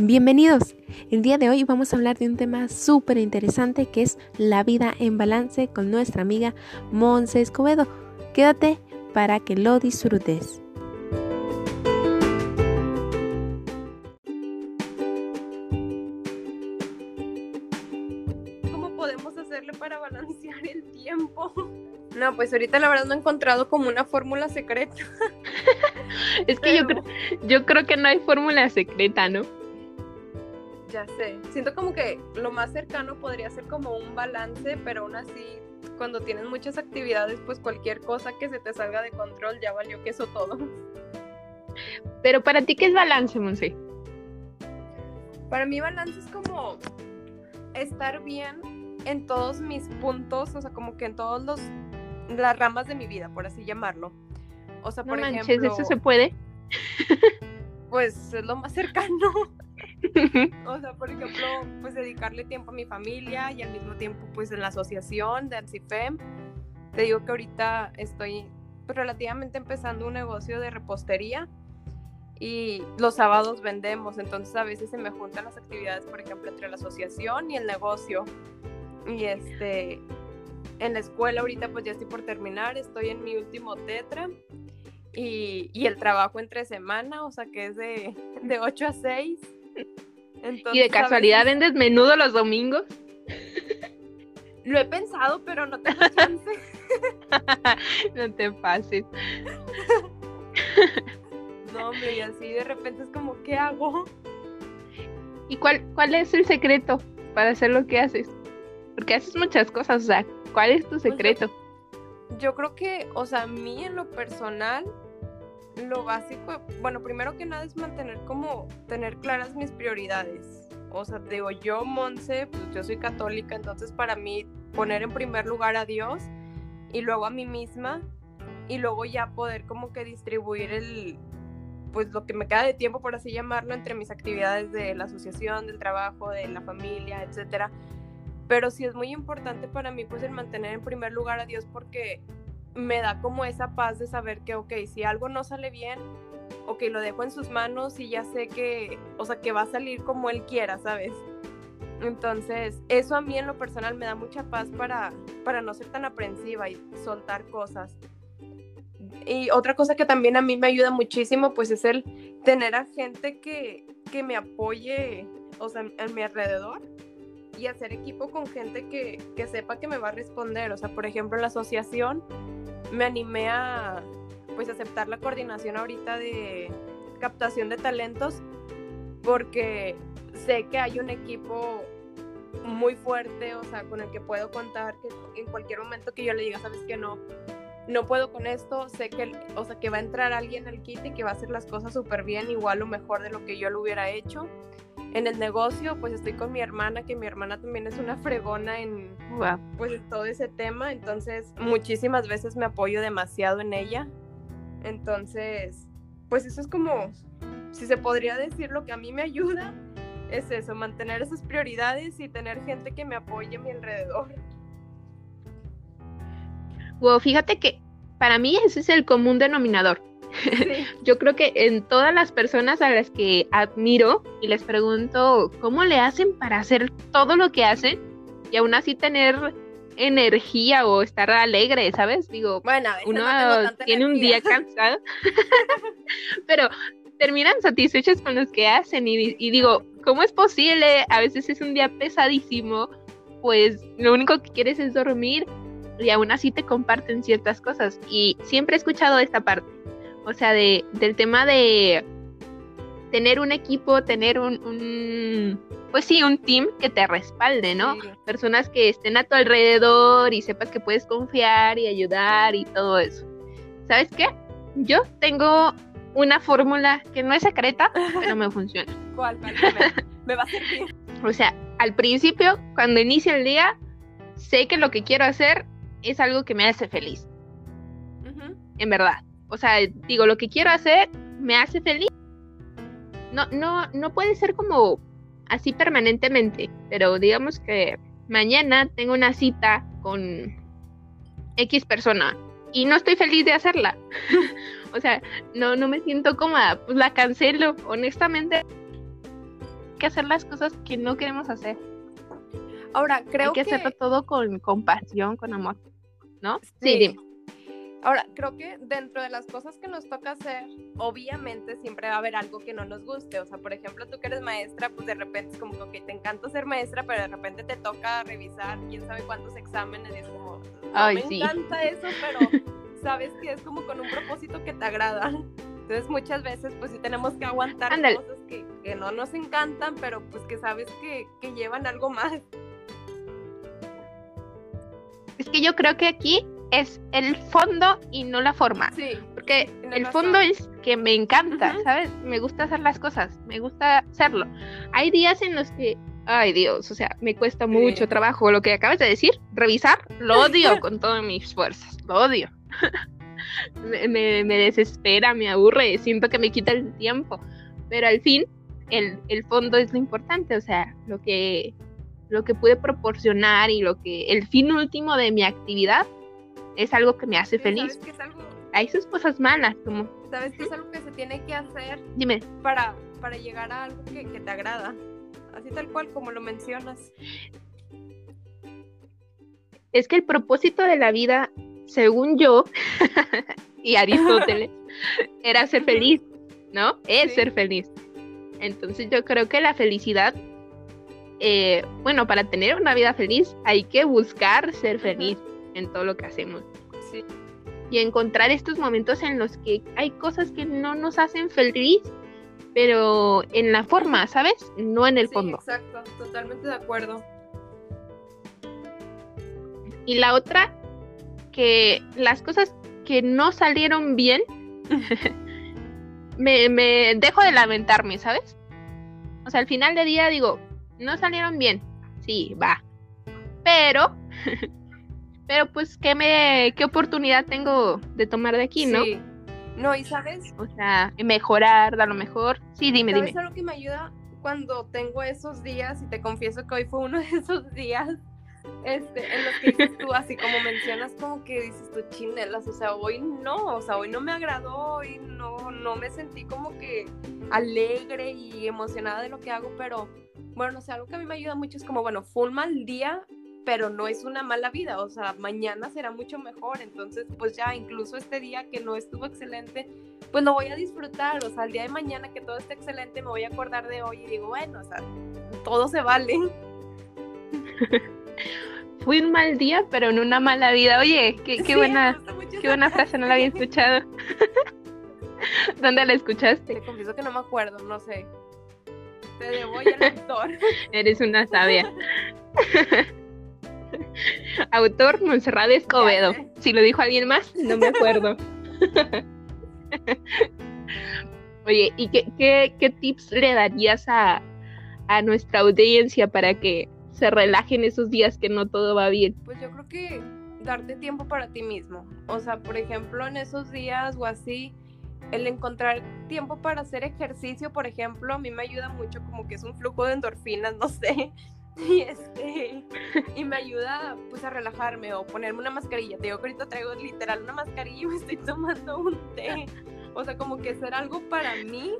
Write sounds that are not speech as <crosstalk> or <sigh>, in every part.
Bienvenidos. El día de hoy vamos a hablar de un tema súper interesante que es la vida en balance con nuestra amiga Monse Escobedo. Quédate para que lo disfrutes. ¿Cómo podemos hacerle para balancear el tiempo? No, pues ahorita la verdad no he encontrado como una fórmula secreta. <laughs> es que yo, creo, yo creo que no hay fórmula secreta, ¿no? Ya sé. Siento como que lo más cercano podría ser como un balance, pero aún así, cuando tienes muchas actividades, pues cualquier cosa que se te salga de control ya valió que eso todo. Pero para ti, ¿qué es balance, Monse? Para mí, balance es como estar bien en todos mis puntos, o sea, como que en todos los las ramas de mi vida, por así llamarlo. O sea, por ejemplo, ¿eso se puede? Pues es lo más cercano. <laughs> o sea, por ejemplo, pues dedicarle tiempo a mi familia y al mismo tiempo pues en la asociación de ANSIFEM. Te digo que ahorita estoy relativamente empezando un negocio de repostería y los sábados vendemos, entonces a veces se me juntan las actividades, por ejemplo, entre la asociación y el negocio. Y este, en la escuela ahorita pues ya estoy por terminar, estoy en mi último tetra y, y el trabajo entre semana, o sea que es de, de 8 a 6 ¿Y de casualidad vendes menudo los domingos? Lo he pensado, pero no tengo chance. <laughs> <laughs> no te pases. <laughs> no, hombre, y así de repente es como, ¿qué hago? ¿Y cuál, cuál es el secreto para hacer lo que haces? Porque haces muchas cosas, o sea, ¿cuál es tu pues secreto? yo creo que, o sea, a mí en lo personal, lo básico, bueno, primero que nada es mantener como, tener claras mis prioridades. O sea, digo, yo, Monse, pues yo soy católica, entonces para mí poner en primer lugar a Dios y luego a mí misma y luego ya poder como que distribuir el, pues lo que me queda de tiempo, por así llamarlo, entre mis actividades de la asociación, del trabajo, de la familia, etcétera. Pero sí es muy importante para mí, pues, el mantener en primer lugar a Dios porque me da como esa paz de saber que, ok, si algo no sale bien, ok, lo dejo en sus manos y ya sé que, o sea, que va a salir como él quiera, ¿sabes? Entonces, eso a mí en lo personal me da mucha paz para, para no ser tan aprensiva y soltar cosas. Y otra cosa que también a mí me ayuda muchísimo, pues es el tener a gente que, que me apoye, o sea, en mi alrededor y hacer equipo con gente que, que sepa que me va a responder. O sea, por ejemplo, la asociación me animé a pues aceptar la coordinación ahorita de captación de talentos porque sé que hay un equipo muy fuerte, o sea, con el que puedo contar que en cualquier momento que yo le diga, sabes que no, no puedo con esto, sé que, o sea, que va a entrar alguien al kit y que va a hacer las cosas súper bien, igual o mejor de lo que yo lo hubiera hecho. En el negocio, pues estoy con mi hermana, que mi hermana también es una fregona en pues todo ese tema, entonces muchísimas veces me apoyo demasiado en ella. Entonces, pues eso es como, si se podría decir, lo que a mí me ayuda es eso, mantener esas prioridades y tener gente que me apoye a mi alrededor. Wow, fíjate que para mí ese es el común denominador. <laughs> Yo creo que en todas las personas a las que admiro y les pregunto cómo le hacen para hacer todo lo que hacen y aún así tener energía o estar alegre, ¿sabes? Digo, bueno, uno tiene un día cansado, <laughs> pero terminan satisfechos con los que hacen y, y digo, ¿cómo es posible? A veces es un día pesadísimo, pues lo único que quieres es dormir y aún así te comparten ciertas cosas. Y siempre he escuchado esta parte o sea, de, del tema de tener un equipo, tener un, pues sí, un team que te respalde, ¿no? Personas que estén a tu alrededor y sepas que puedes confiar y ayudar y todo eso. ¿Sabes qué? Yo tengo una fórmula que no es secreta, pero me <laughs> funciona. ¿Cuál? Me, va a servir. O sea, al principio, cuando inicia el día, sé que lo que quiero hacer es algo que me hace feliz. En verdad. O sea, digo, lo que quiero hacer me hace feliz. No, no, no puede ser como así permanentemente, pero digamos que mañana tengo una cita con X persona y no estoy feliz de hacerla. <laughs> o sea, no, no me siento cómoda, pues la cancelo, honestamente. que hacer las cosas que no queremos hacer. Ahora, creo que... Hay que, hacerlo todo con compasión, con amor, ¿no? Sí, dime. Ahora, creo que dentro de las cosas que nos toca hacer, obviamente siempre va a haber algo que no nos guste. O sea, por ejemplo, tú que eres maestra, pues de repente es como que te encanta ser maestra, pero de repente te toca revisar quién sabe cuántos exámenes y es como, no me encanta eso, pero <laughs> sabes que es como con un propósito que te agrada. Entonces muchas veces pues sí tenemos que aguantar cosas que, que, no nos encantan, pero pues que sabes que, que llevan algo más. Es que yo creo que aquí es el fondo y no la forma. Sí. Porque el fondo es que me encanta, ¿sabes? Me gusta hacer las cosas, me gusta hacerlo. Hay días en los que, ay Dios, o sea, me cuesta mucho trabajo lo que acabas de decir, revisar, lo odio <laughs> con todas mis fuerzas, lo odio. <laughs> me, desespera, me aburre, siento que me quita el tiempo. Pero al fin, el, el fondo es lo importante, o sea, lo que lo que puede proporcionar y lo que el fin último de mi actividad es algo que me hace feliz. Hay sus cosas malas, como... ¿Sabes que es algo que se tiene que hacer? Dime. Para, para llegar a algo que, te agrada. Así tal cual como lo mencionas. Es que el propósito de la vida, según yo <laughs> y Aristóteles, <laughs> era ser feliz, ¿no? Es ser feliz. Entonces yo creo que la felicidad, eh, bueno, para tener una vida feliz hay que buscar ser feliz en todo lo que hacemos. Y encontrar estos momentos en los que hay cosas que no nos hacen feliz, pero en la forma, ¿sabes? No en el fondo. Exacto, totalmente de acuerdo. Y la otra, que las cosas que no salieron bien, <laughs> me, me dejo de lamentarme, ¿sabes? O sea, al final del día digo, no salieron bien, sí, va. Pero <laughs> Pero pues, ¿qué, me, qué oportunidad tengo de tomar de aquí, no? Sí. No, y sabes. O sea, mejorar, dar lo mejor. Sí, dime, ¿sabes dime. algo que me ayuda cuando tengo esos días? Y te confieso que hoy fue uno <laughs> de esos días este, en los que dices tú, así como mencionas, como que dices tú, chinelas, o sea, hoy no, o sea, hoy no me agradó, hoy no, no me sentí como que alegre y emocionada de lo que hago, pero bueno, o sea, algo que a mí me ayuda mucho es como, bueno, fue un mal día, pero no es una mala vida, o sea, mañana será mucho mejor, entonces pues ya incluso este día que no estuvo excelente, pues lo voy a disfrutar, o sea, el día de mañana que todo esté excelente me voy a acordar de hoy y digo, bueno, o sea, todo se vale. <laughs> Fue un mal día, pero en una mala vida. Oye, qué, qué buena, qué buena frase, no la había escuchado. <laughs> ¿Dónde la escuchaste? Te confieso que no me acuerdo, no sé. Te debo al actor. <laughs> Eres una sabia. <laughs> Autor Monserrat Escobedo. Si lo dijo alguien más, no me acuerdo. <laughs> Oye, ¿y qué, qué, tips le darías a, a nuestra audiencia para que se relajen esos días que no todo va bien? Pues yo creo que darte tiempo para ti mismo. O sea, por ejemplo, en esos días o así, el encontrar tiempo para hacer ejercicio, por ejemplo, a mí me ayuda mucho, como que es un flujo de endorfinas, <laughs> no sé. Y este y me ayuda pues a relajarme o ponerme una mascarilla. Te digo ahorita traigo literal una mascarilla y me estoy <laughs> tomando un té. O sea, como que hacer algo para mí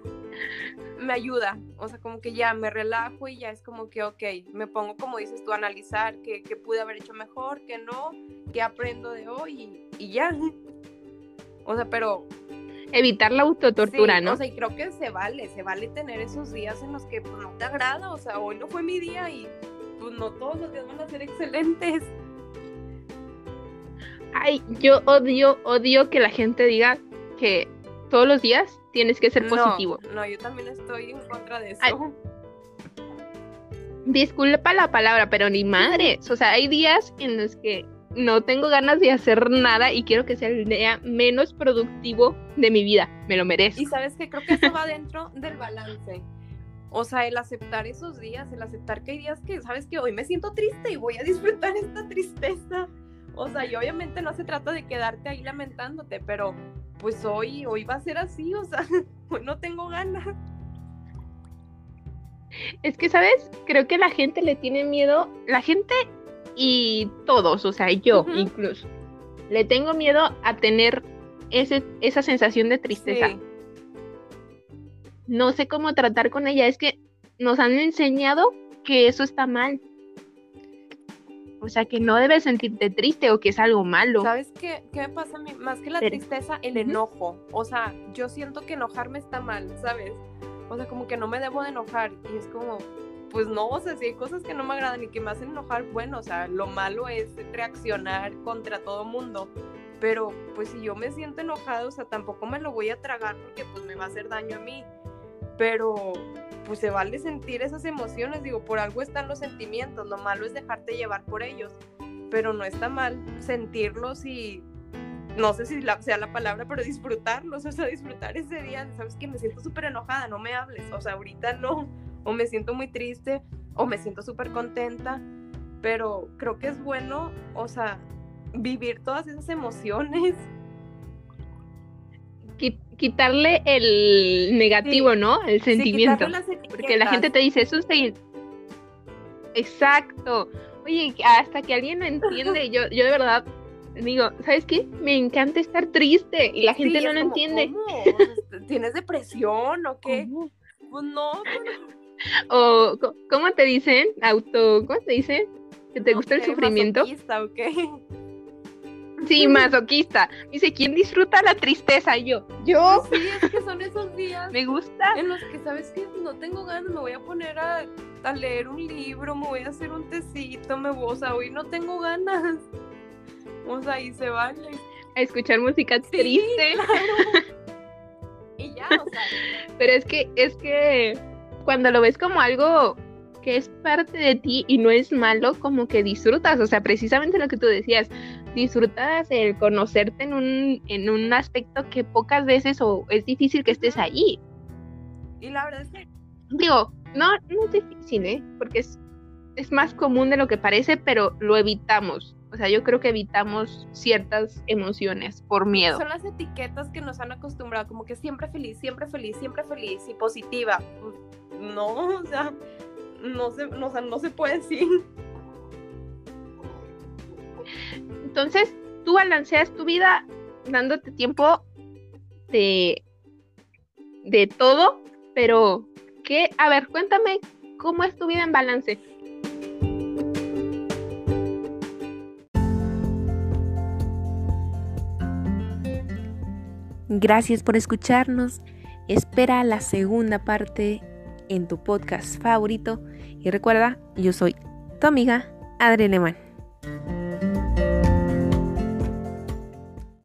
me ayuda. O sea, como que ya me relajo y ya es como que, ok, me pongo, como dices tú, a analizar qué, pude haber hecho mejor, qué no, qué aprendo de hoy y ya. O sea, pero evitar la autotortura, ¿no? O sea, y creo que se vale, se vale tener esos días en los que pues, no te agrada, o sea, hoy no fue mi día y pues no todos los días van a ser excelentes. Ay, yo odio, odio que la gente diga que todos los días tienes que ser positivo. No, yo también estoy en contra de eso. disculpa la palabra, pero ni madres. O sea, hay días en los que no tengo ganas de hacer nada y quiero que sea el día menos productivo de mi vida. Me lo merezco. Y sabes que creo que eso va dentro del balance. O sea, el aceptar esos días, el aceptar que hay días que, sabes que hoy me siento triste y voy a disfrutar esta tristeza. O sea, y obviamente no se trata de quedarte ahí lamentándote, pero pues hoy, hoy va a ser así, o sea, <laughs> hoy no tengo ganas. Es que, ¿sabes? Creo que la gente le tiene miedo, la gente y todos, o sea, yo incluso, le tengo miedo a tener ese, esa sensación de tristeza. No sé cómo tratar con ella, es que nos han enseñado que eso está mal. O sea, que no debes sentirte triste o que es algo malo. ¿Sabes qué, qué me pasa a mí? Más que la tristeza, el enojo. O sea, yo siento que enojarme está mal, ¿sabes? O sea, como que no me debo de enojar. Y es como, pues no, o sea, si hay cosas que no me agradan y que me hacen enojar, bueno, o sea, lo malo es reaccionar contra todo mundo. Pero pues si yo me siento enojado, o sea, tampoco me lo voy a tragar porque pues me va a hacer daño a mí. Pero pues se vale sentir esas emociones, digo, por algo están los sentimientos, lo malo es dejarte llevar por ellos, pero no está mal sentirlos y no sé si sea la palabra, pero disfrutarlos, o sea, disfrutar ese día, sabes que me siento súper enojada, no me hables, o sea, ahorita no, o me siento muy triste, o me siento súper contenta, pero creo que es bueno, o sea, vivir todas esas emociones quitarle el negativo, ¿no? El sentimiento. porque la gente te dice, eso es... Exacto. Oye, hasta que alguien no entiende, yo, yo de verdad digo, ¿sabes qué? Me encanta estar triste y la gente no lo entiende. ¿Tienes depresión o qué? Pues no. <laughs> O, ¿cómo te dicen? Auto, ¿cómo te dicen? ¿Que te gusta el sufrimiento? ¿o qué? Sí, <laughs> masoquista. Dice, ¿quién disfruta la tristeza? yo, yo. Sí, es que son esos días. me gusta. En los que, ¿sabes que No tengo ganas, me voy a poner a, leer un libro, me voy a hacer un tecito, me voy, o sea, hoy no tengo ganas. O sea, y se vale. A escuchar música triste. <laughs> y ya, o sea. Pero es que, es que cuando lo ves como algo que es parte de ti y no es malo, como que disfrutas, o sea, precisamente lo que tú decías, disfrutas el conocerte en un, en un aspecto que pocas veces o es difícil que estés ahí. Y la verdad es que... Digo, no, no es difícil, ¿eh? Porque es, es más común de lo que parece, pero lo evitamos. O sea, yo creo que evitamos ciertas emociones por miedo. Son las etiquetas que nos han acostumbrado, como que siempre feliz, siempre feliz, siempre feliz y positiva. No, o sea, no se, no, no se puede decir. Entonces, tú balanceas tu vida dándote tiempo de, de todo, pero ¿qué? A ver, cuéntame cómo es tu vida en balance. Gracias por escucharnos. Espera la segunda parte en tu podcast favorito. Y recuerda, yo soy tu amiga Adriana